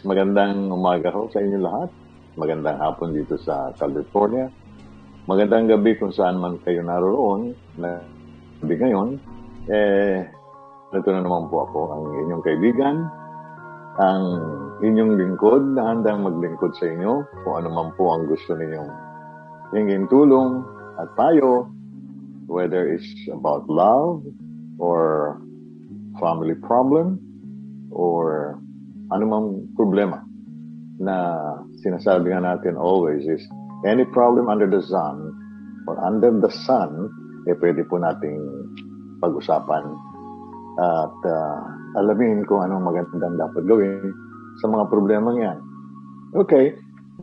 Magandang umaga ho sa inyo lahat. Magandang hapon dito sa California. Magandang gabi kung saan man kayo naroon. Na gabi ngayon, eh, ito na naman po ako, ang inyong kaibigan, ang inyong lingkod na handang maglingkod sa inyo kung ano man po ang gusto ninyong hingin tulong at payo, whether it's about love or family problem or anumang problema na sinasabi nga natin always is any problem under the sun or under the sun, eh pwede po nating pag-usapan at uh, alamin kung anong magandang dapat gawin sa mga problema yan. Okay,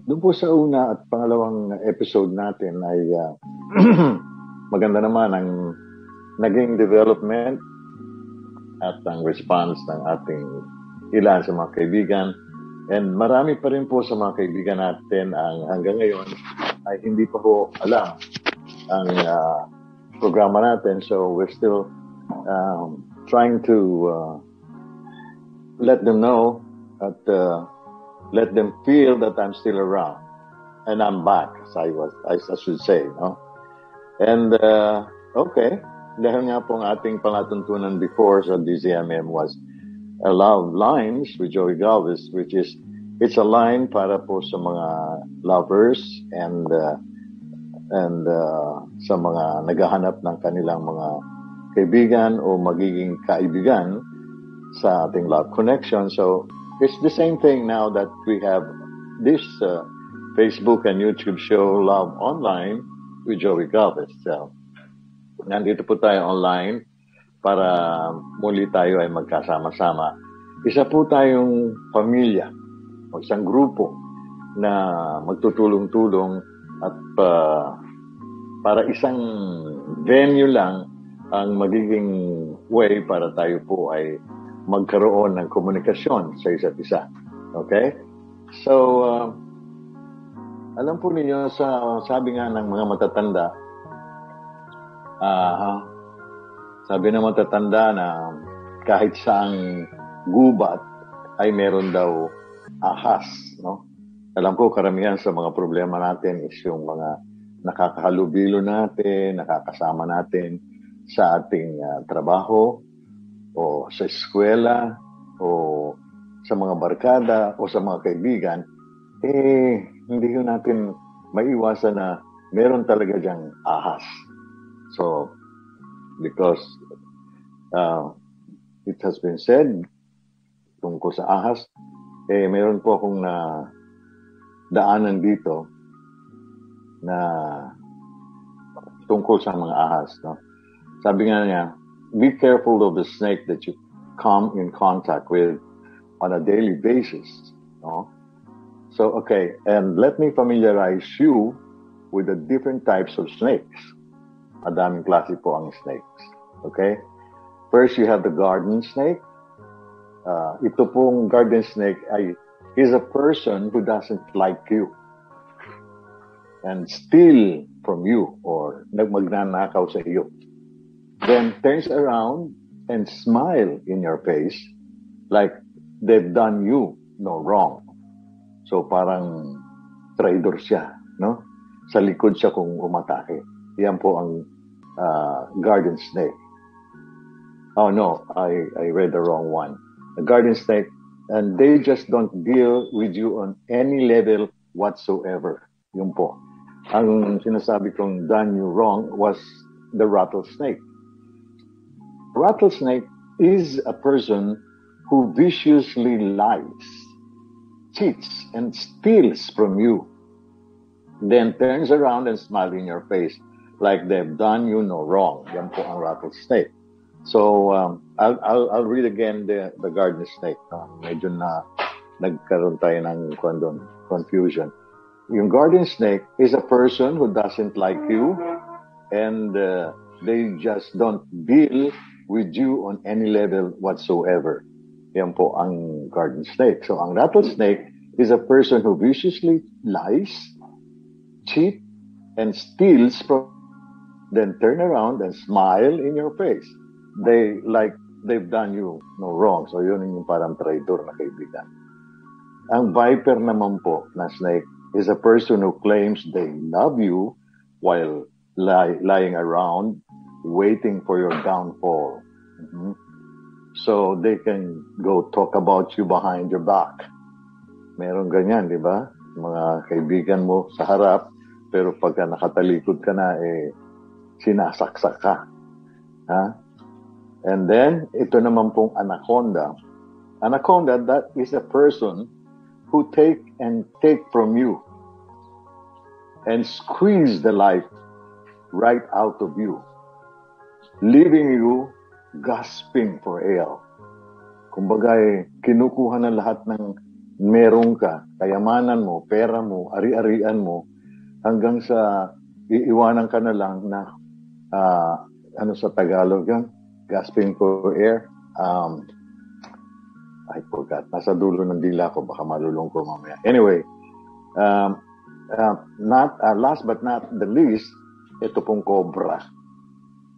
doon po sa una at pangalawang episode natin ay uh, maganda naman ang naging development at ang response ng ating ilan sa mga kaibigan. And marami pa rin po sa mga kaibigan natin ang hanggang ngayon ay hindi pa po alam ang uh, programa natin. So we're still um, trying to uh, let them know that uh, let them feel that I'm still around and I'm back, as I was, as I should say, no? And uh, okay, dahil nga po ang ating pangatuntunan before sa DZMM was love lines with Joey Galvez, which is it's a line para po sa mga lovers and uh, and uh, sa mga naghahanap ng kanilang mga kaibigan o magiging kaibigan sa ating love connection. So it's the same thing now that we have this uh, Facebook and YouTube show Love Online with Joey Galvez. So, nandito po tayo online para muli tayo ay magkasama-sama. Isa po tayong pamilya o isang grupo na magtutulong-tulong at uh, para isang venue lang ang magiging way para tayo po ay magkaroon ng komunikasyon sa isa't isa. Okay? So, uh, alam po ninyo, sa sabi nga ng mga matatanda, uh, sabi ng matatanda na kahit saang gubat ay meron daw ahas, no? Alam ko karamihan sa mga problema natin is yung mga nakakahalubilo natin, nakakasama natin sa ating uh, trabaho, o sa eskwela o sa mga barkada o sa mga kaibigan, eh, hindi ko natin maiwasan na meron talaga diyang ahas. So, because uh, it has been said tungkol sa ahas, eh, meron po akong na daanan dito na tungkol sa mga ahas. No? Sabi nga niya, be careful of the snake that you come in contact with on a daily basis. No? So, okay, and let me familiarize you with the different types of snakes. Adaming klase po ang snakes. Okay? First, you have the garden snake. Uh, ito pong garden snake ay is a person who doesn't like you and steal from you or nagmagnanakaw sa iyo then turns around and smile in your face like they've done you no wrong. So parang traitor siya, no? Sa likod siya kung umatake. Yan po ang uh, garden snake. Oh no, I, I read the wrong one. The garden snake, and they just don't deal with you on any level whatsoever. Yun po. Ang sinasabi kong done you wrong was the rattlesnake rattlesnake is a person who viciously lies, cheats, and steals from you, then turns around and smiles in your face like they've done you no wrong. Yan po ang rattlesnake. So, um, I'll, I'll, I'll read again the, the garden snake. Uh, medyo na nagkaroon tayo ng confusion. Yung garden snake is a person who doesn't like you and uh, they just don't deal with you on any level whatsoever. Yan po ang garden snake. So ang rattlesnake is a person who viciously lies, cheat, and steals from then turn around and smile in your face. They like they've done you no wrong. So yun yung parang traitor na kaibigan. Ang viper naman po na snake is a person who claims they love you while lie, lying around waiting for your downfall. Mm-hmm. So they can go talk about you behind your back. Meron ganyan, di ba? Mga kaibigan mo sa harap, pero pagka nakatalikod ka na, eh, sinasaksak ka. Ha? And then, ito naman pong anaconda. Anaconda, that is a person who take and take from you and squeeze the life right out of you, leaving you gasping for air. Kumbaga, eh, kinukuha na lahat ng meron ka, kayamanan mo, pera mo, ari-arian mo, hanggang sa iiwanan ka na lang na, uh, ano sa Tagalog yan? Gasping for air. Um, I forgot. Nasa dulo ng dila ko, baka malulong ko mamaya. Anyway, um, uh, not, uh, last but not the least, ito pong cobra.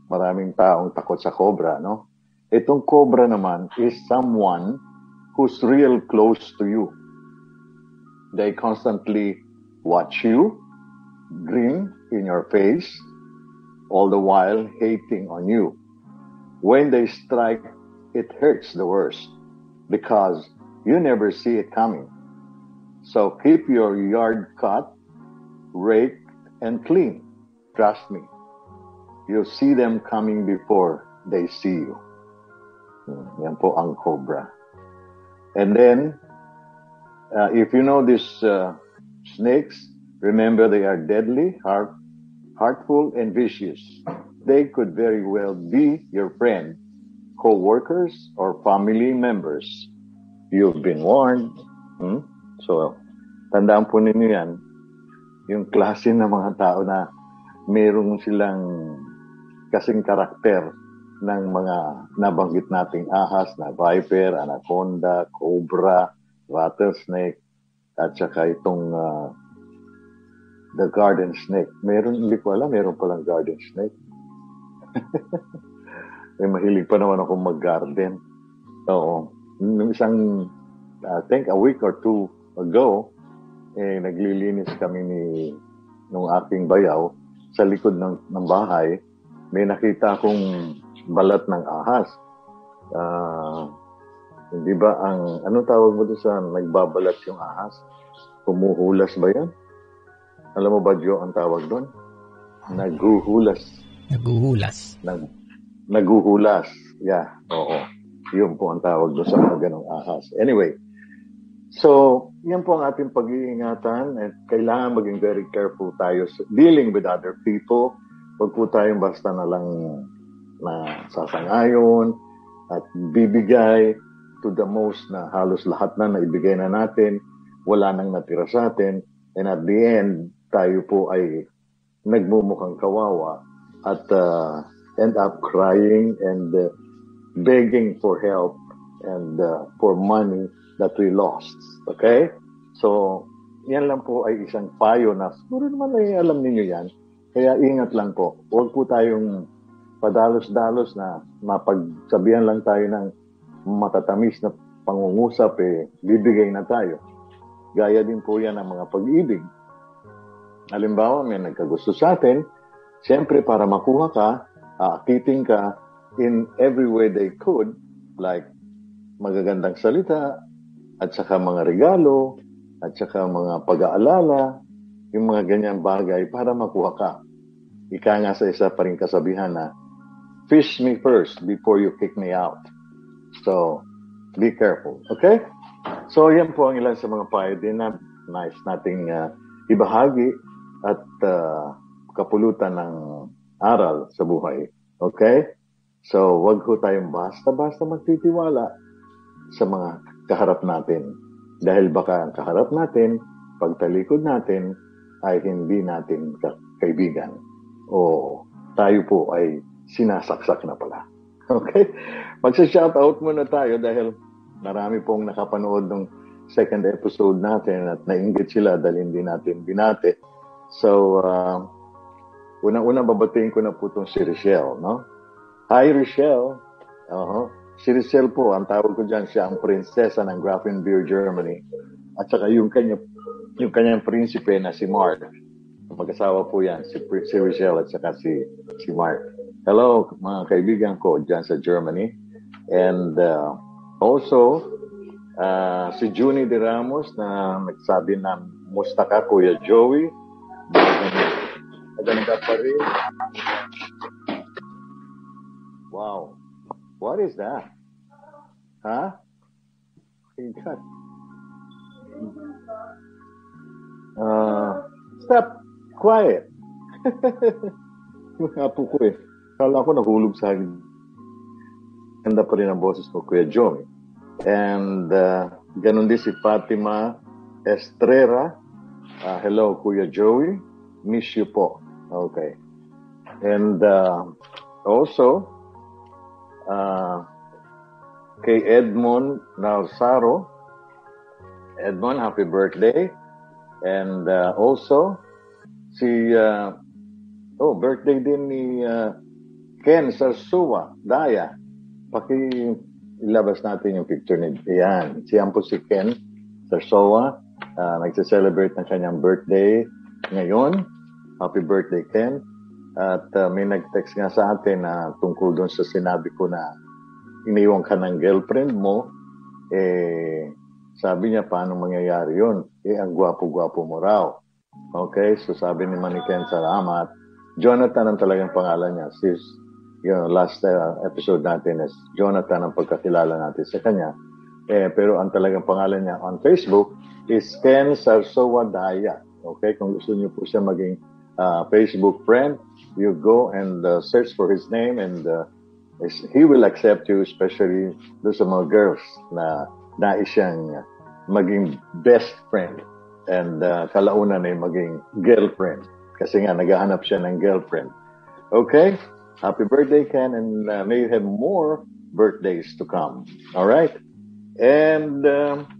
Maraming taong takot sa cobra, no? Itong cobra naman is someone who's real close to you. They constantly watch you, grin in your face, all the while hating on you. When they strike, it hurts the worst because you never see it coming. So keep your yard cut, raked, and clean. Trust me. you'll see them coming before they see you. Hmm, yan po ang cobra. And then, uh, if you know these uh, snakes, remember they are deadly, heart, heartful, and vicious. They could very well be your friend, co-workers, or family members. You've been warned. Hmm? So, tandaan po ninyo yan. Yung klase ng mga tao na merong silang kasing karakter ng mga nabanggit nating ahas na viper, anaconda, cobra, rattlesnake, at saka itong uh, the garden snake. Meron, hindi ko alam, meron palang garden snake. eh, mahilig pa naman ako mag-garden. Oo. Nung isang, I think a week or two ago, eh, naglilinis kami ni nung aking bayaw sa likod ng, ng bahay may nakita akong balat ng ahas. Uh, hindi ba ang, ano tawag mo doon sa nagbabalat yung ahas? Kumuhulas ba yan? Alam mo ba, Joe, ang tawag doon? Naguhulas. Naguhulas. Nag, naguhulas. Yeah, oo. Yun po ang tawag doon sa mga ganong ahas. Anyway, so, yan po ang ating pag-iingatan at kailangan maging very careful tayo dealing with other people Huwag po tayong basta na lang na sasangayon at bibigay to the most na halos lahat na naibigay na natin, wala nang natira sa atin, and at the end, tayo po ay nagmumukhang kawawa at uh, end up crying and uh, begging for help and uh, for money that we lost. Okay? So, yan lang po ay isang payo na siguro naman ay alam niyo yan kaya ingat lang po. Huwag po tayong padalos-dalos na mapagsabihan lang tayo ng matatamis na pangungusap, eh, bibigay na tayo. Gaya din po yan ng mga pag-ibig. Halimbawa, may nagkagusto sa atin, siyempre para makuha ka, aakitin ka in every way they could, like magagandang salita, at saka mga regalo, at saka mga pag-aalala, yung mga ganyan bagay para makuha ka. Ika nga sa isa pa rin kasabihan na, fish me first before you kick me out. So, be careful. Okay? So, yan po ang ilan sa mga payo din na nice nating uh, ibahagi at uh, kapulutan ng aral sa buhay. Okay? So, wag ko tayong basta-basta magtitiwala sa mga kaharap natin. Dahil baka ang kaharap natin, pagtalikod natin, ay hindi natin kaibigan o tayo po ay sinasaksak na pala. Okay? Magsa-shoutout muna tayo dahil marami pong nakapanood ng second episode natin at nainggit sila dahil hindi natin binate. So, uh, unang-una babatiin ko na po itong si Rochelle, no? Hi, Rochelle. Uh-huh. Si Rochelle po, ang tawag ko dyan, siya ang prinsesa ng Grafenbeer, Germany. At saka yung kanya yung kanyang prinsipe na si Mark. Mag-asawa po yan, si, si Rochelle at saka si, si Mark. Hello, mga kaibigan ko dyan sa Germany. And uh, also, uh, si Junie De Ramos na nagsabi na, musta ka, Kuya Joey? Maganda pa rin. Wow. What is that? Huh? God. Uh, stop. Quiet. Apo ko eh. Kala ko nahulog sa akin. Ganda pa rin ang boses ko, Kuya Joey. And uh, ganun din si Fatima Estrera. Uh, hello, Kuya Joey. Miss you po. Okay. And uh, also, uh, kay Edmond Nalsaro. Edmond, happy birthday. And uh, also, si, uh, oh, birthday din ni uh, Ken Sarsua, Daya. Paki ilabas natin yung picture ni Yan. Siyan po si Ken Sarsua. Uh, nagse-celebrate ng kanyang birthday ngayon. Happy birthday, Ken. At uh, may nag-text nga sa atin na tungkol doon sa sinabi ko na iniwan ka ng girlfriend mo, eh, sabi niya, paano mangyayari yun? Eh, ang gwapo-gwapo mo raw. Okay, so sabi ni Maniken, salamat. Jonathan ang talagang pangalan niya. Sis, you know, last uh, episode natin is Jonathan ang pagkakilala natin sa kanya. Eh, pero ang talagang pangalan niya on Facebook is Ken Sarsowa Daya. Okay, kung gusto niyo po siya maging uh, Facebook friend, you go and uh, search for his name and uh, he will accept you, especially do sa mga girls na nais siyang maging best friend and uh, kalaunan ay maging girlfriend kasi nga naghahanap siya ng girlfriend. Okay? Happy birthday, Ken, and uh, may you have more birthdays to come. All right? And um,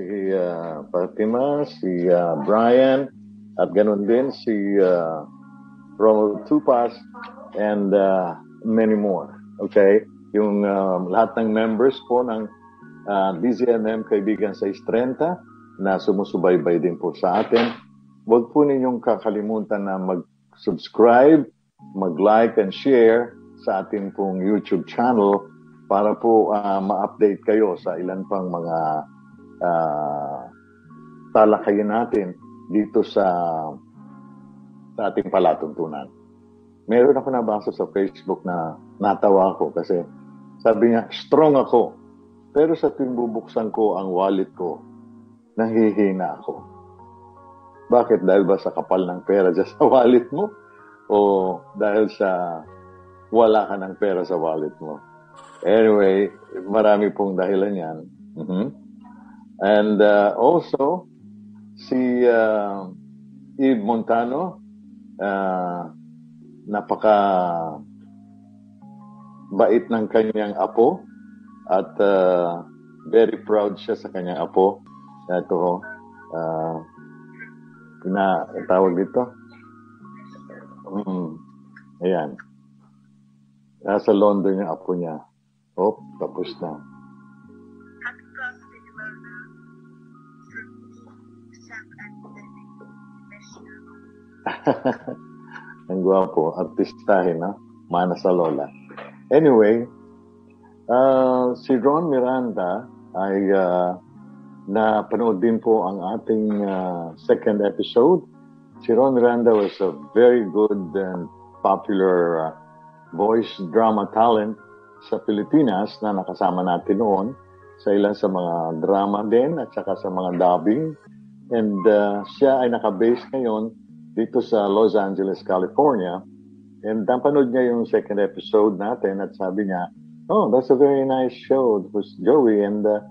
si uh, Fatima, si uh, Brian, at ganun din si uh, Ronald Tupas, and uh, many more. Okay? Yung um, lahat ng members po ng uh, DZMM Kaibigan sa 630 na sumusubaybay din po sa atin. Huwag po ninyong kakalimutan na mag-subscribe, mag-like and share sa ating pong YouTube channel para po uh, ma-update kayo sa ilan pang mga uh, talakayin natin dito sa sa ating palatuntunan. Meron ako nabasa sa Facebook na natawa ako kasi sabi niya, strong ako. Pero sa tuwing bubuksan ko ang wallet ko, nahihina ako. Bakit? Dahil ba sa kapal ng pera dyan sa wallet mo? O dahil sa wala ka ng pera sa wallet mo? Anyway, marami pong dahilan yan. Mm-hmm. And uh, also, si uh, Eve Montano, uh, napaka bait ng kanyang apo at uh, very proud siya sa kanyang apo. Ito, uh, na tawag dito. Mm, ayan. Nasa London yung apo niya. Oh, tapos na. Ang gwapo, artistahin, no? Mana sa lola. Anyway, uh, si Ron Miranda ay uh, napanood din po ang ating uh, second episode. Si Ron Miranda was a very good and popular uh, voice drama talent sa Pilipinas na nakasama natin noon sa ilan sa mga drama din at saka sa mga dubbing. And uh, siya ay nakabase ngayon dito sa Los Angeles, California. And napanood niya yung second episode natin at sabi niya, oh, that's a very nice show. It was Joey and uh,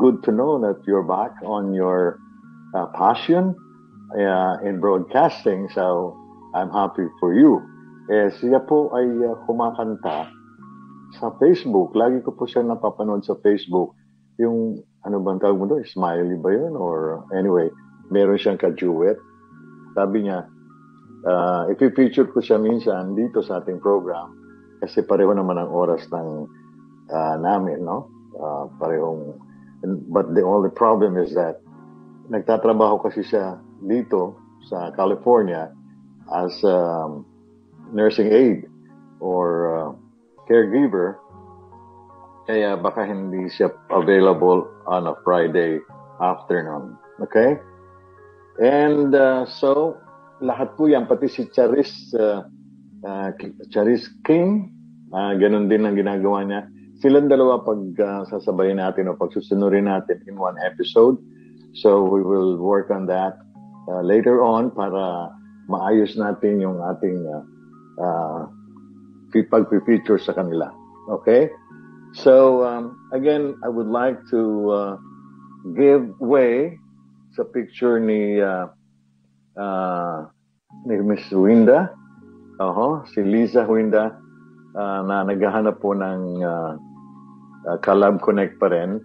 good to know that you're back on your uh, passion uh, in broadcasting. So I'm happy for you. Eh, siya po ay uh, kumakanta sa Facebook. Lagi ko po siya napapanood sa Facebook. Yung ano bang tawag mo doon? Smiley ba yun? Or anyway, meron siyang ka-duet. Sabi niya, uh, ipipicture ko siya minsan dito sa ating program kasi pareho naman ang oras ng uh, namin, no? Uh, parehong, but the only problem is that nagtatrabaho kasi siya dito sa California as um, nursing aide or uh, caregiver kaya baka hindi siya available on a Friday afternoon. Okay? And uh, so, lahat po yan, pati si Charis, uh, uh, Charis King, uh, ganun din ang ginagawa niya. Silang dalawa pag uh, sasabayin natin o pagsusunurin natin in one episode. So, we will work on that uh, later on para maayos natin yung ating uh, uh, pag-feature sa kanila. Okay? So, um, again, I would like to uh, give way sa picture ni uh, uh, ni Miss Huinda. Oho, si Liza Huinda uh, na naghahanap po ng uh, uh, Collab Connect pa rin.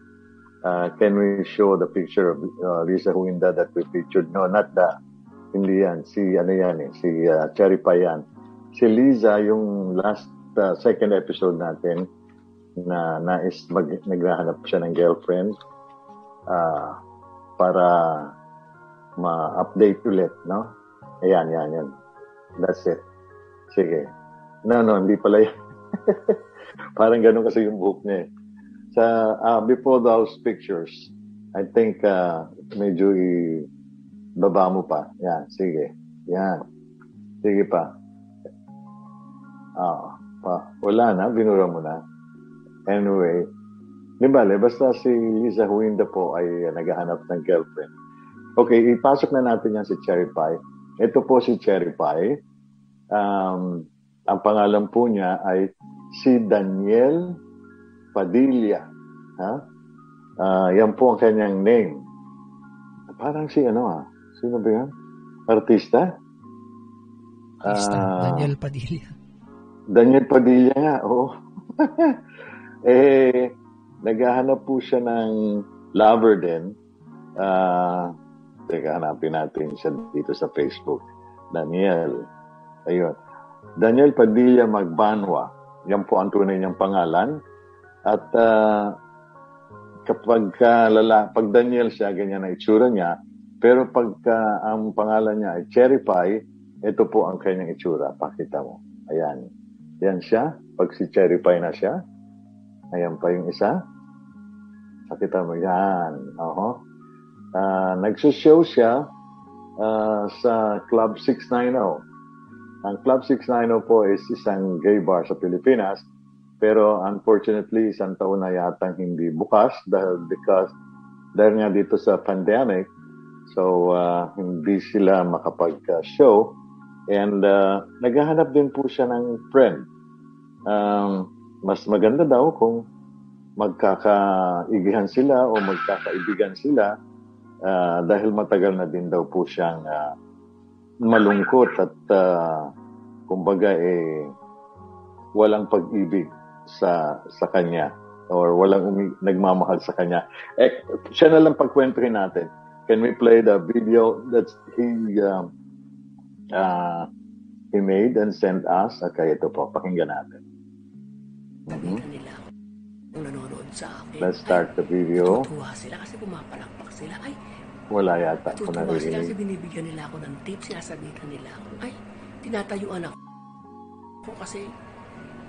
Uh, can we show the picture of uh, Lisa Huinda that we featured? No, not the, hindi yan. Si, ano yan eh, si uh, Cherry Pie yan. Si Liza, yung last, uh, second episode natin, na nais mag, naghahanap siya ng girlfriend uh, para ma-update ulit, no? Ayan, yan, yan. That's it. Sige. No, no, hindi pala yan. Parang ganun kasi yung book niya eh. Sa, uh, before those pictures, I think uh, medyo i baba mo pa. Yan, sige. Yan. Sige pa. Ah, pa. Wala na, binura mo na. Anyway, di bale, basta si Lisa Huinda po ay naghahanap ng girlfriend. Okay, ipasok na natin yan si Cherry Pie. Ito po si Cherry Pie. Um, ang pangalan po niya ay si Daniel Padilla. Ha? Uh, yan po ang kanyang name. Parang si ano ah. Sino ba yan? Artista? Artista, uh, Daniel Padilla. Daniel Padilla nga, oo. Eh, naghahanap po siya ng lover din. Uh, teka, hanapin natin siya dito sa Facebook. Daniel. Ayun. Daniel Padilla Magbanwa. Yan po ang tunay niyang pangalan. At uh, kapag uh, lala, pag Daniel siya, ganyan na itsura niya. Pero pagka uh, ang pangalan niya ay Cherry Pie, ito po ang kanyang itsura. Pakita mo. Ayan. Yan siya. Pag si Cherry Pie na siya, Ayan pa yung isa. Pakita mo yan. Oho. Uh, nagsushow siya uh, sa Club 690. Ang Club 690 po is isang gay bar sa Pilipinas. Pero unfortunately, isang taon na yatang hindi bukas dahil because dahil nga dito sa pandemic, so uh, hindi sila makapag-show. And uh, naghahanap din po siya ng friend. Um, mas maganda daw kung magkakaigihan sila o magkakaibigan sila uh, dahil matagal na din daw po siyang uh, malungkot at uh, kumbaga eh walang pag-ibig sa sa kanya or walang umi- nagmamahal sa kanya. Eh, siya na lang pagkwentuhin natin. Can we play the video that he uh, uh, he made and sent us? Okay, ito po. Pakinggan natin. Nanonood sa akin. Let's start the video. Natutuwa sila kasi pumapalakpak sila. Ay, wala yata ako natutuwa sila kasi binibigyan nila ako ng tips. Sinasabitan nila ako. Ay, tinatayuan ako. Kung kasi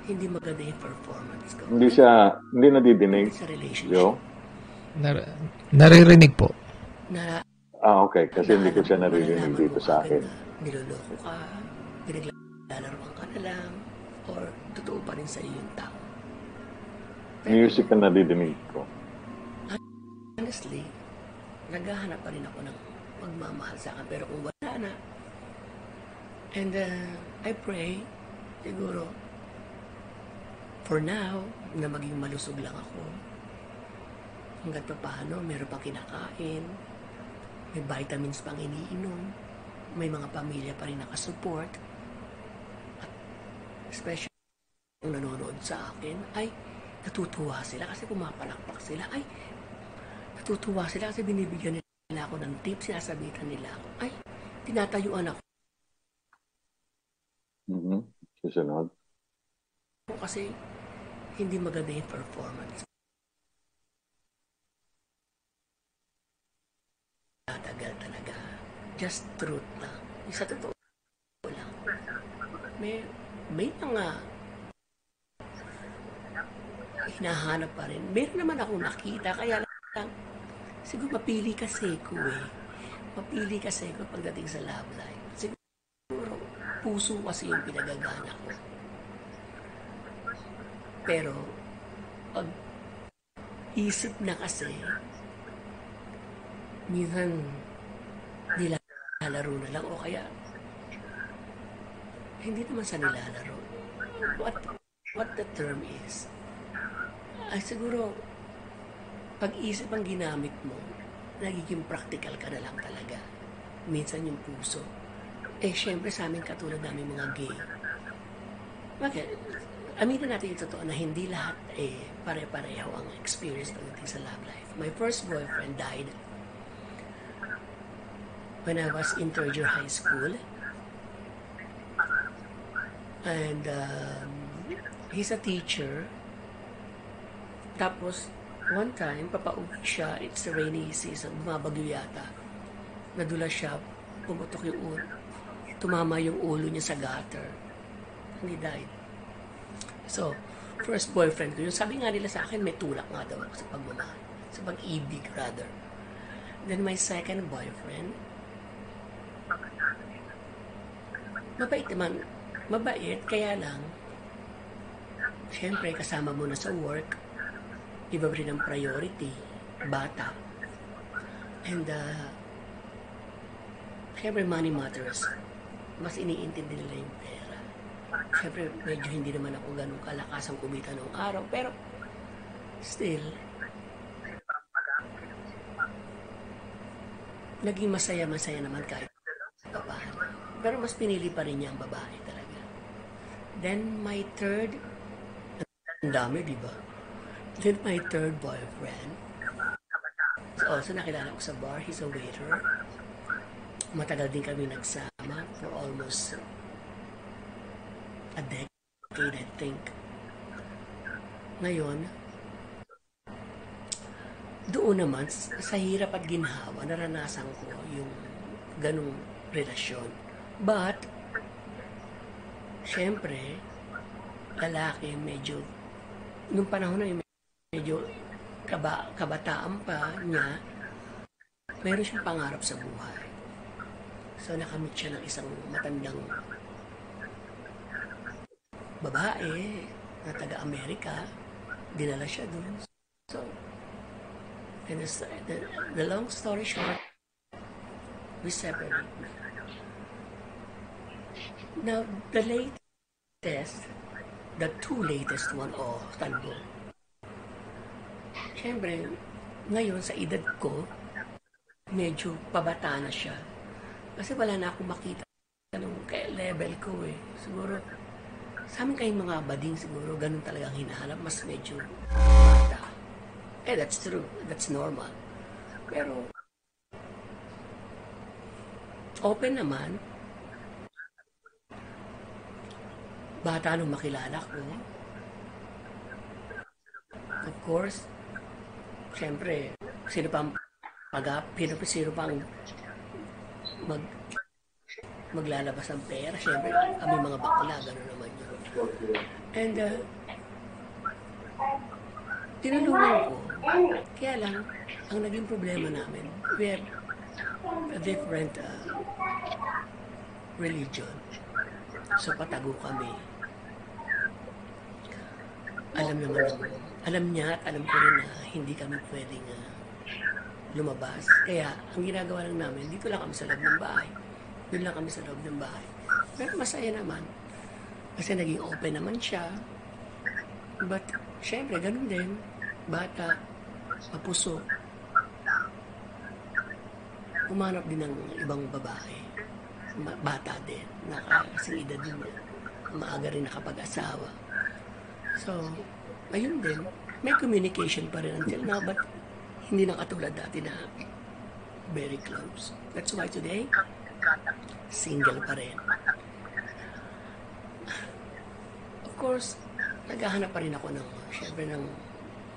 hindi maganda yung performance ko. Hindi siya, hindi nadidinig. Sa relationship. Yo? Nar- naririnig po. Na Ah, okay. Kasi hindi ko siya mo dito sa akin. na Niloloko ka, pinaglalaroan ka na lang, or totoo pa rin sa iyo yung tao. Music ang nadidinig ko. Honestly, naghahanap pa rin ako ng pagmamahal sa akin. Pero kung wala na, and uh, I pray, siguro, for now, na maging malusog lang ako. Hanggat pa paano, meron pang kinakain, may vitamins pang iniinom, may mga pamilya pa rin nakasupport, at especially kung nanonood sa akin, ay natutuwa sila kasi pumapalakpak sila. Ay, natutuwa sila kasi binibigyan nila ako ng tips, sinasabitan nila ako. Ay, tinatayuan ako Mhm. Susunod. kasi hindi maganda yung performance. Tatagal talaga. Just truth lang. Yung Sa totoo lang. May, may mga hinahanap pa rin. Meron naman akong nakita, kaya lang, siguro mapili kasi ko eh. Mapili kasi ko pagdating sa love life. Siguro, puso kasi yung pinagagana ko. Pero, pag isip na kasi, minsan nilalaro na lang o kaya hindi naman sa nilalaro. What, what the term is, ay siguro, pag-isip ang ginamit mo, nagiging practical ka na lang talaga. Minsan yung puso. Eh, syempre sa amin katulad namin mga gay. Bakit? Aminin natin yung totoo na hindi lahat eh pare-pareho ang experience pagdating sa love life. My first boyfriend died when I was in third year high school. And um, he's a teacher. Tapos, one time, papauwi siya, it's a rainy season, bumabagyo yata. Nadula siya, pumutok yung ulo. Tumama yung ulo niya sa gutter. And he died. So, first boyfriend ko, yung sabi nga nila sa akin, may tulak nga daw sa pagmamahal. Sa pag-ibig, rather. Then my second boyfriend, mabait naman. Mabait, kaya lang, syempre, kasama mo na sa work, iba rin ang priority, bata. And, uh, syempre, money matters. Mas iniintindi nila yung pera. Syempre, medyo hindi naman ako ganun kalakas ang kumita noong araw, pero, still, naging masaya-masaya naman kahit babae. Pero mas pinili pa rin niya ang babae talaga. Then my third, ang dami, di ba? Then my third boyfriend, so, so nakilala ko sa bar, he's a waiter. Matagal din kami nagsama for almost a decade, I think. Ngayon, doon naman, sa hirap at ginhawa, naranasan ko yung ganong relasyon. But, syempre, lalaki medyo, nung panahon na yun, medyo kaba, kabataan pa niya, meron siyang pangarap sa buhay. So, nakamit siya ng isang matandang babae na taga-Amerika. Dinala siya doon. So, and the, the, the long story short, we separate. Now, the latest, the two latest one, oh, tango. Siyempre, ngayon sa edad ko, medyo pabata na siya. Kasi wala na akong makita kay level ko eh. Siguro, sa amin kayong mga bading siguro, ganun talagang hinahanap. Mas medyo bata. Eh, that's true. That's normal. Pero, open naman. Bata nung makilala ko. Of course, siyempre, sino pang pag sino, sino pang mag maglalabas ng pera. Siyempre, kami mga bakla, gano'n naman yun. And, uh, tinulungan ko. Kaya lang, ang naging problema namin, we have a different uh, religion. So, patago kami. Alam naman ng, alam niya at alam ko rin na hindi kami pwedeng uh, lumabas. Kaya, ang ginagawa lang namin, dito lang kami sa loob ng bahay. Doon lang kami sa loob ng bahay. Pero masaya naman. Kasi naging open naman siya. But, syempre, ganun din. Bata, mapuso. Umanap din ng ibang babae. Bata din. Nakasing edad din niya. Maaga rin nakapag-asawa. So, ayun din. May communication pa rin until now, but Hindi na katulad dati na very close. That's why today, single pa rin. Of course, naghahanap pa rin ako ng, syempre, ng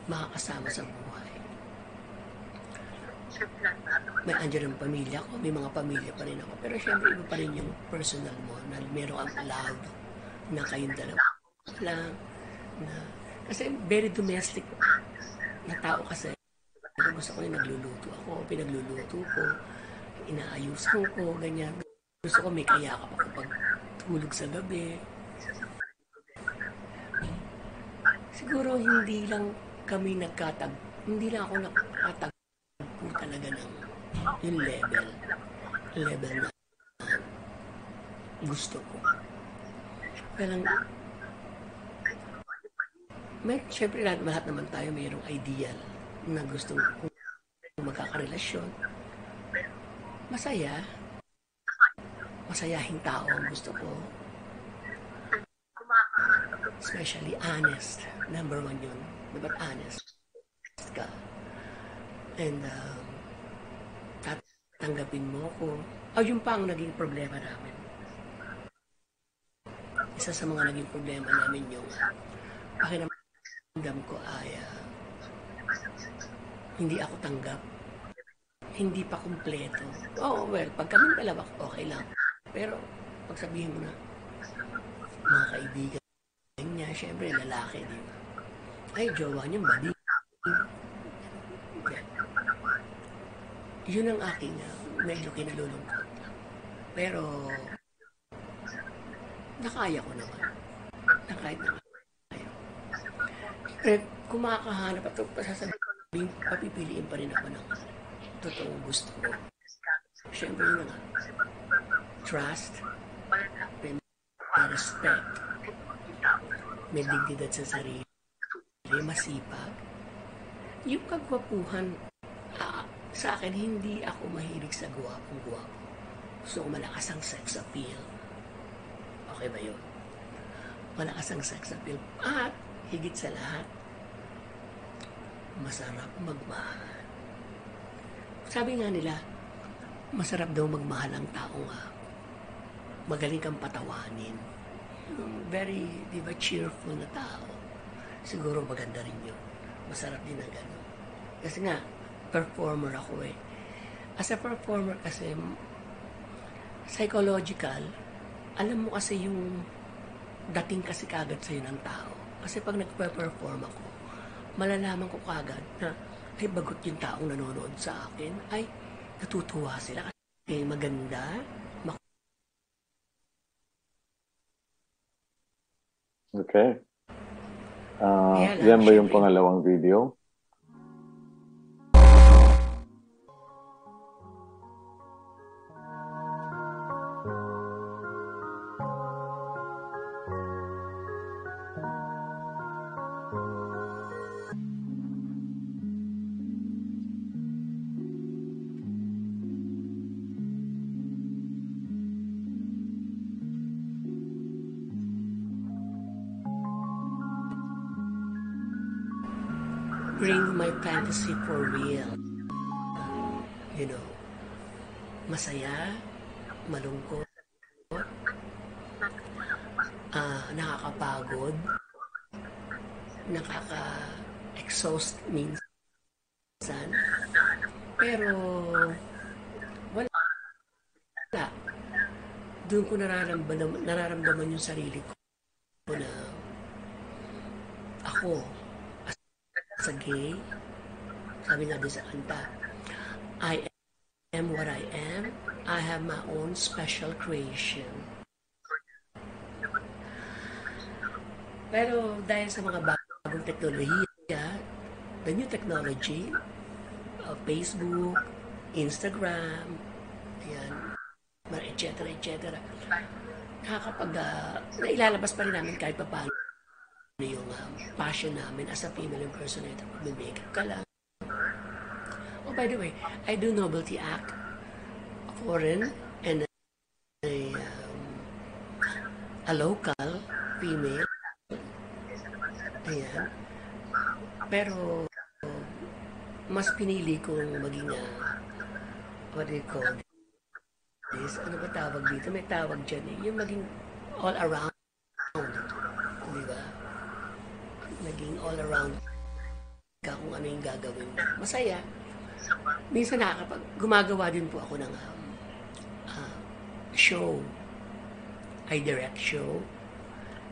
makakasama sa buhay. May andyan ang pamilya ko, may mga pamilya pa rin ako. Pero syempre, iba pa rin yung personal mo na meron kang love na kayong dalawa lang. Na, kasi very domestic na tao kasi. Gusto ko yung nagluluto ako, pinagluluto ko, inaayusan ko, ganyan. Gusto ko may kayakap ako pag tulog sa gabi. Siguro hindi lang kami nagkatag, hindi lang ako nakatagpo talaga ng yung level, level na gusto ko. Kaya lang, may, syempre lahat, lahat naman tayo mayroong ideal na gusto kung magkakarelasyon. Masaya. Masayahing tao ang gusto ko. Especially honest. Number one yun. Dapat honest ka. And um, tatanggapin mo ko. Oh, yung pa ang naging problema namin. Isa sa mga naging problema namin yung uh, pakiramdam ko ay uh, hindi ako tanggap. Hindi pa kumpleto. Oo, oh, well, pag kami dalawa, okay lang. Pero, pag sabihin mo na, mga kaibigan niya, syempre, lalaki, di ba? Ay, jowa niya, badi. Yun ang aking uh, medyo kinalulungkot. Pero, nakaya ko naman. Nakaya naman. Eh, kung makakahanap at sasabihin, papipiliin pa rin ako ng totoong gusto ko. Siyempre yun nga. Trust, may respect, may dignidad sa sarili, masipag. Yung kagwapuhan, uh, sa akin, hindi ako mahilig sa gwapong-gwapo. Gusto ko malakas ang sex appeal. Okay ba yun? Malakas ang sex appeal. At, higit sa lahat, masarap magmahal. Sabi nga nila, masarap daw magmahal ang taong uh, magaling kang patawanin. Very, di ba, cheerful na tao. Siguro maganda rin yun. Masarap din ang gano'n. Kasi nga, performer ako eh. As a performer kasi, psychological, alam mo kasi yung dating kasi kagad sa'yo ng tao. Kasi pag nagpe-perform ako, malalaman ko kagad na ay bagot yung taong nanonood sa akin, ay natutuwa sila kasi maganda, Okay. Uh, yan ba yung pangalawang video? Fantasy for real. You know, masaya, malungkot, ah nakakapagod, nakaka-exhaust minsan. Pero, wala. Doon ko nararamdaman, nararamdaman yung sarili ko na ako, sa gay, doon sa kanta, I am what I am. I have my own special creation. Pero dahil sa mga bagong teknolohiya, the new technology, uh, Facebook, Instagram, ayan, etc. etc. Nakakapag, uh, nailalabas pa rin namin kahit pa paano ano yung um, passion namin as a female impersonator. Mag-makeup ka lang. By the way, I do novelty act, foreign, and a, um, a local female. Ayan. Pero, mas pinili kong maging, uh, what do you call this? Ano ba tawag dito? May tawag dyan eh. Yung maging all around. Di ba? Naging all around ka kung ano yung gagawin mo. Masaya. Minsan nakakapag, gumagawa din po ako ng um, uh, show. I direct show.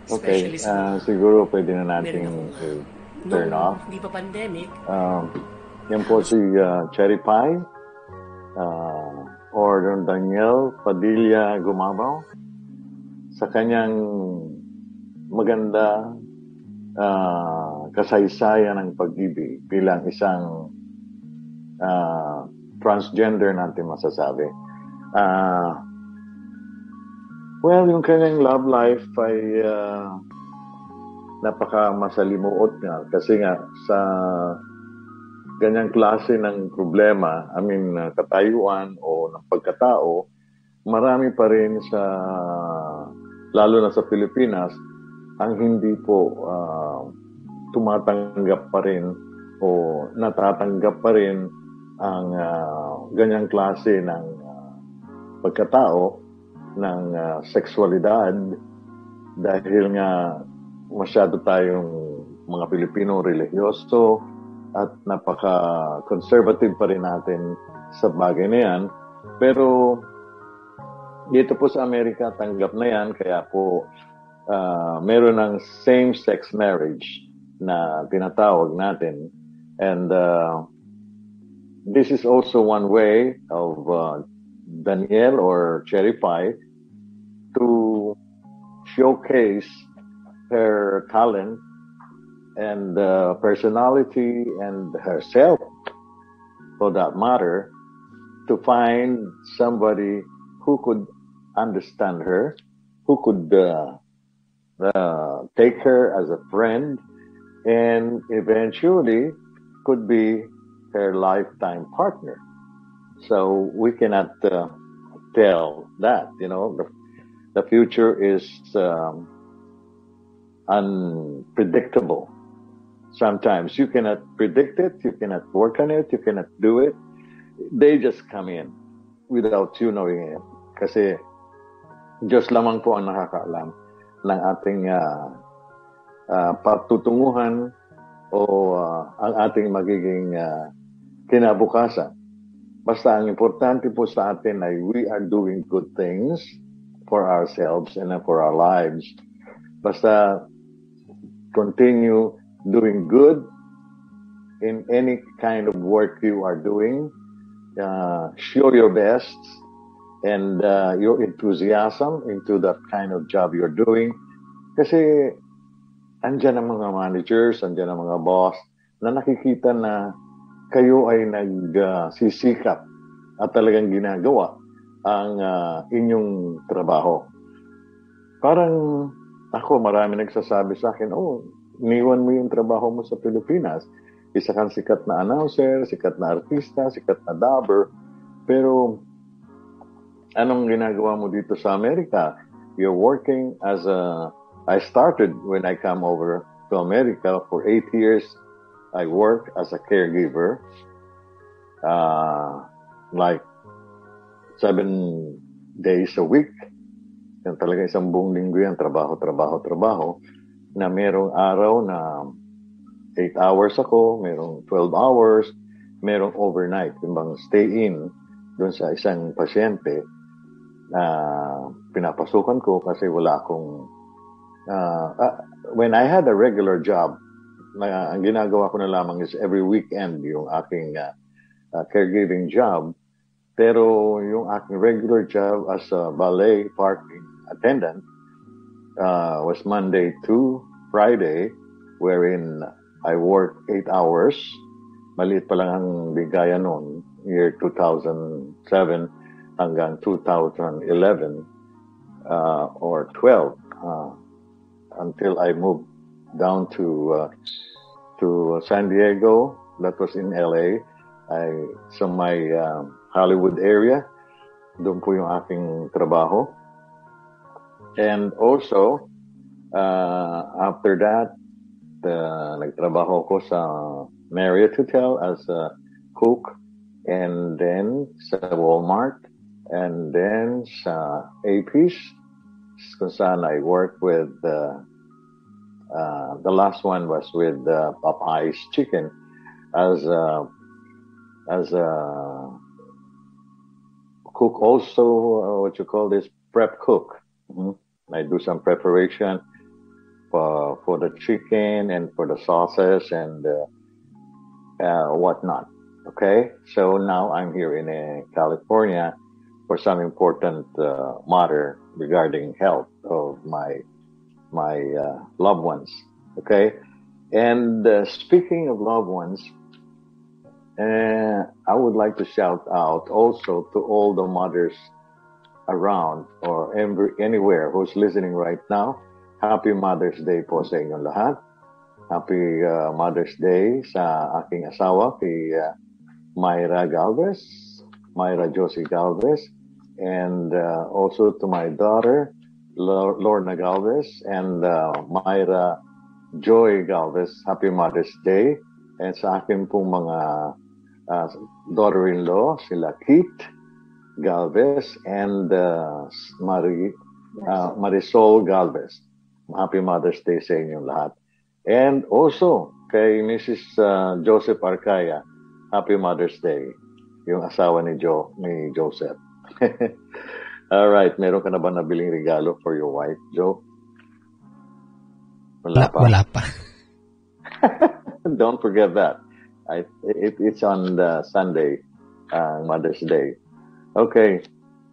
Okay, uh, siguro pwede na natin akong, uh, uh, turn nung off. Hindi pa pandemic, Um, yan po si uh, Cherry Pie uh, or Daniel Padilla Gumabaw sa kanyang maganda uh, kasaysayan ng pag-ibig bilang isang uh, transgender natin masasabi. Uh, well, yung kanyang love life ay uh, napaka masalimuot nga kasi nga sa ganyang klase ng problema, I mean, uh, katayuan o ng pagkatao, marami pa rin sa, lalo na sa Pilipinas, ang hindi po uh, tumatanggap pa rin o natatanggap pa rin ang uh, ganyang klase ng uh, pagkatao, ng uh, sexualidad, dahil nga masyado tayong mga Pilipino religyoso at napaka-conservative pa rin natin sa bagay na yan. Pero dito po sa Amerika, tanggap na yan. Kaya po uh, meron ng same-sex marriage na tinatawag natin. And uh, this is also one way of uh, Daniel or Cherry Pie to showcase her talent and uh, personality and herself, for that matter, to find somebody who could understand her, who could uh, uh, take her as a friend, and eventually could be her lifetime partner. So we cannot uh, tell that, you know, the, the future is um, unpredictable. Sometimes you cannot predict it, you cannot work on it, you cannot do it. They just come in without you knowing it. Kasi Diyos lamang po ang nakakaalam ng ating uh, uh, patutunguhan o uh, ang ating magiging uh, kinabukasan. Basta ang importante po sa atin ay we are doing good things for ourselves and for our lives. Basta continue doing good in any kind of work you are doing. Uh, show your best and uh, your enthusiasm into that kind of job you're doing. Kasi andyan ang mga managers, andyan ang mga boss na nakikita na kayo ay nagsisikap uh, at talagang ginagawa ang uh, inyong trabaho. Parang ako, marami nagsasabi sa akin, oh, niwan mo yung trabaho mo sa Pilipinas. Isa kang sikat na announcer, sikat na artista, sikat na dabber. Pero anong ginagawa mo dito sa Amerika? You're working as a... I started when I come over to America for eight years. I work as a caregiver. Uh, like seven days a week. Yan talaga isang buong linggo yan, trabaho, trabaho, trabaho na merong araw na 8 hours ako, merong 12 hours, merong overnight, yung bang stay in doon sa isang pasyente na pinapasukan ko kasi wala akong uh, uh, when I had a regular job na ang ginagawa ko na lamang is every weekend yung aking uh, uh, caregiving job pero yung aking regular job as a ballet parking attendant uh, was Monday to Friday, wherein I worked eight hours. Maliit pa lang ang bigayan noon, year 2007 hanggang 2011 uh, or 12 uh, until I moved down to uh, to San Diego. That was in LA. I sa my um, Hollywood area. Doon po yung aking trabaho. And also, uh, after that, uh, nagtrabaho ko sa Marriott Hotel as a Cook, and then sa Walmart, and then sa AP's, kung saan I work with, uh, uh, the last one was with uh, Popeye's Chicken as a, as a cook also, uh, what you call this, prep cook. Mm-hmm. I do some preparation for, for the chicken and for the sauces and uh, uh, whatnot. Okay, so now I'm here in uh, California for some important uh, matter regarding health of my my uh, loved ones. Okay, and uh, speaking of loved ones, uh, I would like to shout out also to all the mothers around or every, anywhere who's listening right now. Happy Mother's Day po sa inyong lahat. Happy uh, Mother's Day sa aking asawa, kay uh, Myra Galvez, Myra Josie Galvez, and uh, also to my daughter, Lorna Galvez, and uh, Myra Joy Galvez. Happy Mother's Day. And sa akin pong mga uh, daughter-in-law, sila Kit Galvez and uh, Marie, uh, Marisol Galvez. Happy Mother's Day sa inyong lahat. And also, kay Mrs. Uh, Joseph Arcaya, Happy Mother's Day. Yung asawa ni Joe, ni Joseph. All right, meron ka na ba nabiling regalo for your wife, Joe? Wala, pa. Wala pa. Don't forget that. I, it, it's on the Sunday, uh, Mother's Day. Okay.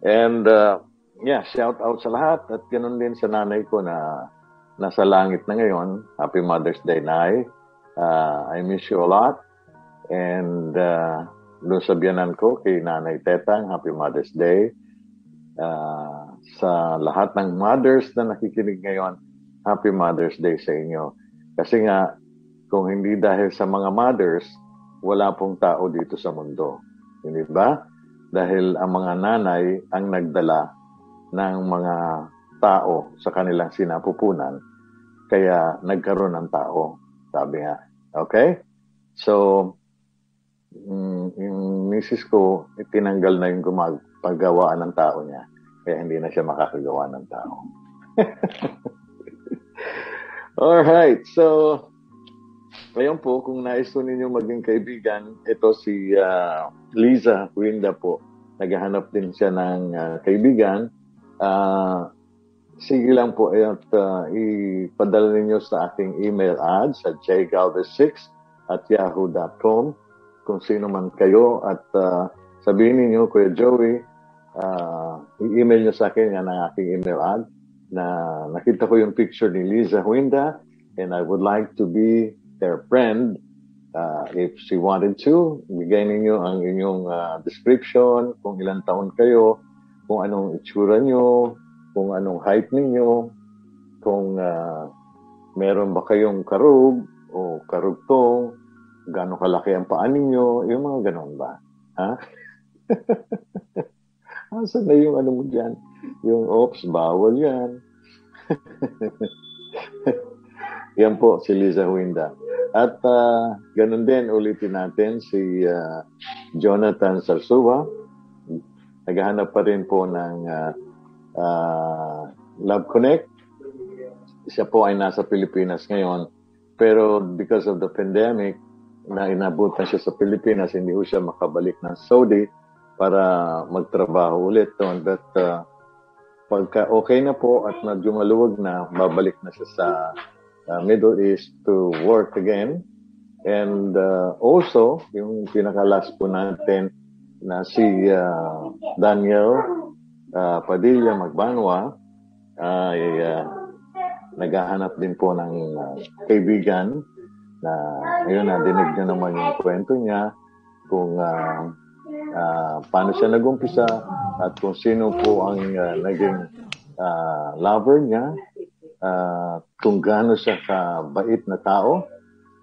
And uh, yeah, shout out sa lahat at ganun din sa nanay ko na nasa langit na ngayon. Happy Mother's Day, Nay. Uh, I miss you a lot. And uh, doon sa biyanan ko, kay Nanay Tetang, Happy Mother's Day. Uh, sa lahat ng mothers na nakikinig ngayon, Happy Mother's Day sa inyo. Kasi nga, kung hindi dahil sa mga mothers, wala pong tao dito sa mundo. Hindi ba? Dahil ang mga nanay ang nagdala ng mga tao sa kanilang sinapupunan. Kaya nagkaroon ng tao, sabi nga. Okay? So, mm, yung misis ko, itinanggal na yung gumagpagawaan ng tao niya. Kaya hindi na siya makakagawa ng tao. Alright, so, ngayon po, kung nais po ninyo maging kaibigan, ito si uh, Liza Winda po. Naghahanap din siya ng uh, kaibigan. Uh, sige lang po at uh, ipadala ninyo sa aking email ad sa jgalvez6 at yahoo.com kung sino man kayo at uh, sabihin niyo Kuya Joey, uh, i-email niyo sa akin yan ang aking email ad na nakita ko yung picture ni Liza Huinda and I would like to be their friend uh, if she wanted to. Bigay ninyo ang inyong uh, description, kung ilang taon kayo, kung anong itsura nyo, kung anong height ninyo, kung uh, meron ba kayong karug o karugtong, gano'ng kalaki ang paa ninyo, yung mga ganon ba? Ha? Asan na yung ano mo dyan? Yung, oops, bawal yan. yan po, si Liza Huinda. At uh, ganun din, ulitin natin si uh, Jonathan Sarsua. Naghahanap pa rin po ng uh, uh, Love Connect. Siya po ay nasa Pilipinas ngayon. Pero because of the pandemic, na inabutan siya sa Pilipinas, hindi ko siya makabalik ng Saudi para magtrabaho ulit doon. But uh, pagka okay na po at medyo maluwag na, babalik na siya sa uh, Middle East to work again. And uh, also, yung pinaka-last po natin na si uh, Daniel uh, Padilla Magbanwa ay uh, naghahanap din po ng uh, kaibigan na ayun na dinig niyo naman yung kwento niya kung uh, uh, paano siya nagumpisa at kung sino po ang uh, naging uh, lover niya uh, kung gaano siya kabait na tao.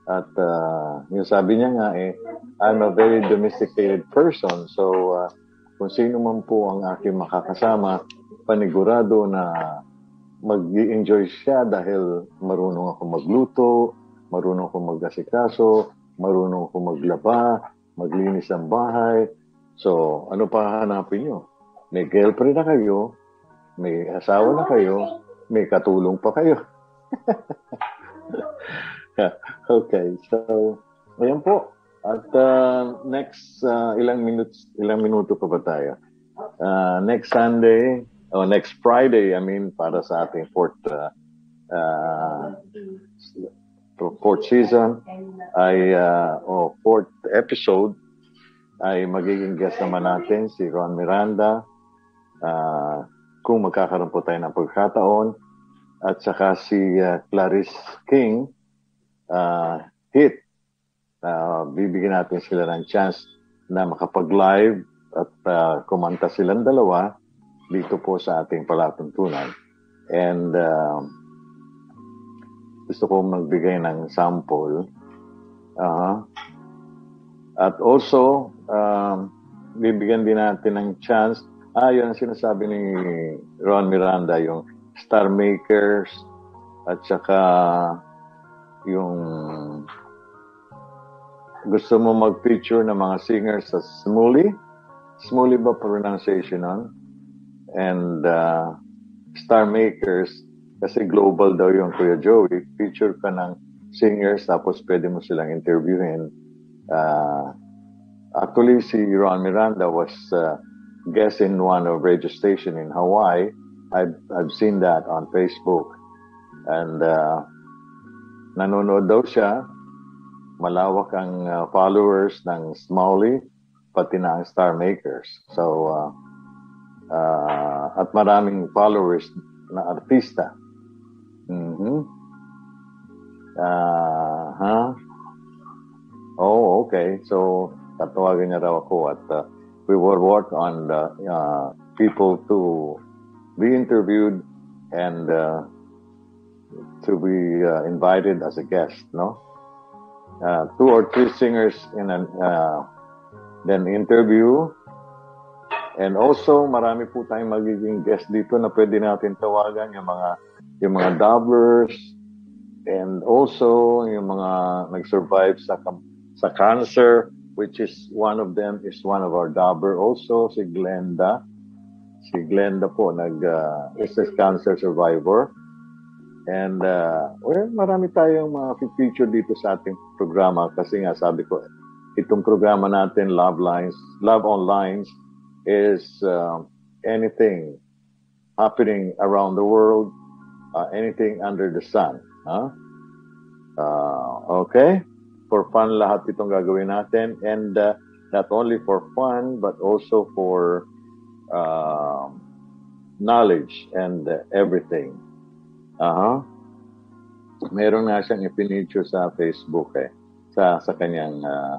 At uh, yung sabi niya nga eh, I'm a very domesticated person. So, uh, kung sino man po ang aking makakasama, panigurado na mag enjoy siya dahil marunong ako magluto, marunong ako mag-asikaso, marunong ako maglaba, maglinis ng bahay. So, ano pa hanapin nyo? May girlfriend na kayo, may asawa na kayo, may katulong pa kayo. okay, so, ayan po. At uh, next uh, ilang minutes, ilang minuto pa ba tayo? Uh, next Sunday, o next Friday, I mean, para sa ating fourth uh, uh, fourth season. Ay uh, o fourth episode. Ay magiging guest naman natin si Ron Miranda. Uh, kung magkakaroon po tayo ng pagkataon. At saka si uh, Clarice King. Uh, hit. Uh, bibigyan natin sila ng chance na makapag-live at uh, kumanta silang dalawa dito po sa ating palatuntunan. And uh, gusto ko magbigay ng sample uh, at also um, bibigyan din natin ng chance ah, yun ang sinasabi ni Ron Miranda, yung Star Makers, at saka yung gusto mo mag-feature ng mga singers sa Smully. Smully ba pronunciation on? And uh, Star Makers, kasi global daw yung Kuya Joey. Feature ka ng singers, tapos pwede mo silang interviewin. Uh, actually, si Ron Miranda was uh, guest in one of radio station in Hawaii. I've, I've seen that on Facebook. And uh, nanonood daw siya malawak ang uh, followers ng Smalley, pati na ang Star Makers. So, uh, uh, at maraming followers na artista. Mm-hmm. Uh, huh? Oh, okay. So, tatawagan niya raw ako at uh, we will work on the uh, people to be interviewed and uh, to be uh, invited as a guest, no? uh, two or three singers in an uh, then interview. And also, marami po tayong magiging guest dito na pwede natin tawagan yung mga yung mga doublers and also yung mga nag-survive sa sa cancer which is one of them is one of our dabber also si Glenda. Si Glenda po nag uh, is a cancer survivor. And, uh, well, marami tayong mga feature dito sa ating programa kasi nga sabi ko, itong programa natin, Love Lines, Love on Lines, is uh, anything happening around the world, uh, anything under the sun. Huh? Uh, okay? For fun lahat itong gagawin natin. And uh, not only for fun, but also for uh, knowledge and uh, everything. Aha. Meron nga siyang ipiniture sa Facebook eh. Sa, sa kanyang uh,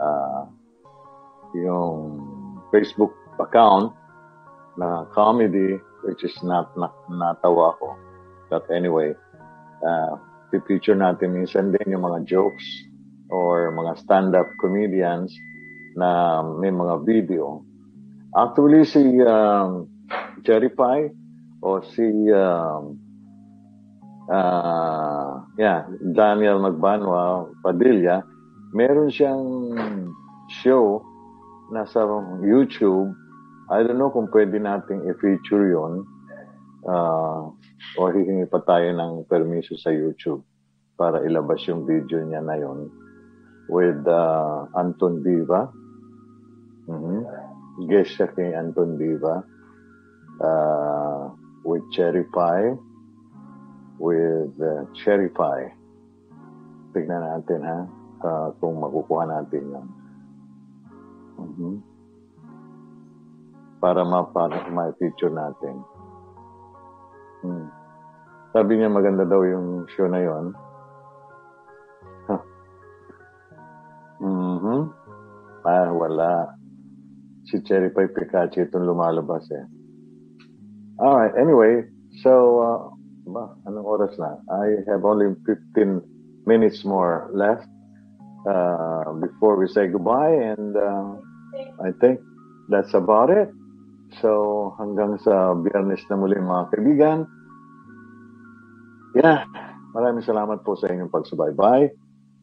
uh, yung Facebook account na comedy which is not, not natawa ko. But anyway, uh, pipicture natin minsan din yung mga jokes or mga stand-up comedians na may mga video. Actually, si um, Jerry Pie o si um, uh, yeah, Daniel Magbanwa Padilla, meron siyang show na sa YouTube. I don't know kung pwede nating i-feature yon uh, o hihingi pa tayo ng permiso sa YouTube para ilabas yung video niya na yon with uh, Anton Diva. Mm-hmm. Guest siya kay Anton Diva uh, with Cherry Pie with uh, cherry pie. Tignan natin ha uh, kung makukuha natin yan. Mm-hmm. Para ma-feature natin. Hmm. Sabi niya maganda daw yung show na yon. Huh. Mm-hmm. Ah, wala. Si Cherry Pie Pikachu itong lumalabas eh. Alright, anyway, so uh, ba, anong oras na? I have only 15 minutes more left uh, before we say goodbye and uh, I think that's about it. So, hanggang sa biyernes na muli mga kaibigan. Yeah, maraming salamat po sa inyong pagsubaybay.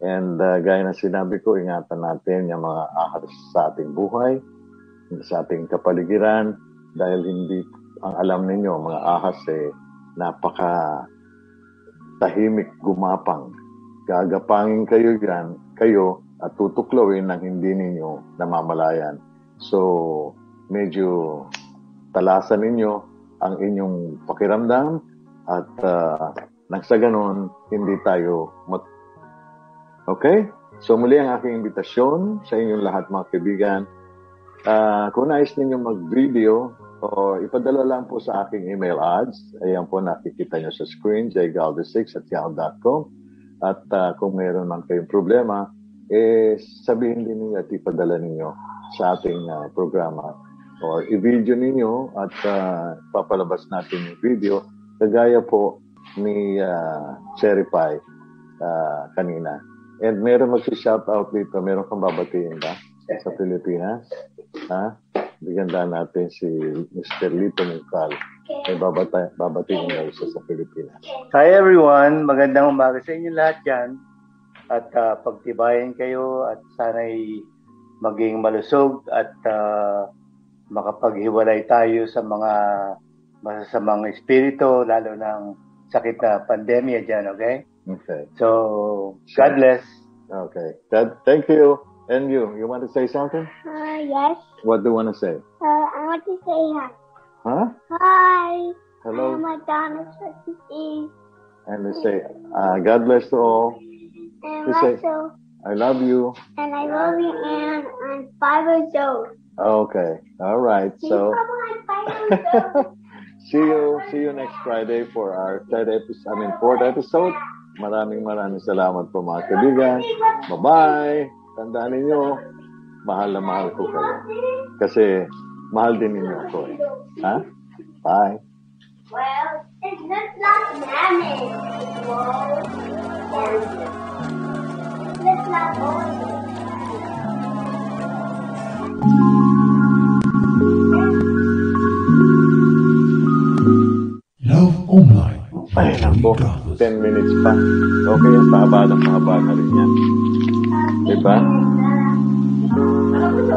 And uh, gaya ng sinabi ko, ingatan natin yung mga ahas sa ating buhay, sa ating kapaligiran, dahil hindi, ang alam ninyo, mga ahas eh, napaka tahimik gumapang. Gagapangin kayo yan, kayo, at tutuklawin ng hindi ninyo namamalayan. So, medyo talasan ninyo ang inyong pakiramdam at uh, nang sa ganon, hindi tayo mat- Okay? So muli ang aking imbitasyon sa inyong lahat mga kaibigan. Uh, kung nais ninyo mag-video, o ipadala lang po sa aking email ads. Ayan po nakikita nyo sa screen, jgaldo6 at yahoo.com. At uh, kung mayroon man kayong problema, eh sabihin din niyo at ipadala ninyo sa ating uh, programa or i-video ninyo at uh, papalabas natin yung video kagaya po ni uh, Cherry Pie uh, kanina. And meron magsi-shoutout dito. Meron kang babatiin ba sa Pilipinas? Ha? Biganda natin si Mr. Lito Mungkal. May babata, babatiin daw siya sa Pilipinas. Hi everyone, magandang umaga sa inyo lahat dyan. At uh, pagtibayan kayo at sana'y maging malusog at uh, makapaghiwalay tayo sa mga masasamang espiritu, lalo ng sakit na pandemya dyan, okay? Okay. So, God bless. Okay. That, thank you. And you, you want to say something? Uh, yes. What do you want to say? Uh, I want to say hi. Huh? Hi. Hello. I'm Madonna Steve. And they say, uh, God bless to all. And You say- also, I love you. and I love you, and I'm five years old. Okay. All right. So, see you, see you next Friday for our third episode, I mean, fourth episode. Maraming maraming salamat po mga kaibigan. Bye-bye. Tandaan ninyo, mahal na mahal ko kayo. Kasi, mahal din ninyo ako eh. Ha? Bye. Well, it's just like mammy. Whoa. It's like orange. Love Online. Ay, nako. 10 minutes pa. Okay, pahaba na pahaba na rin yan. Diba?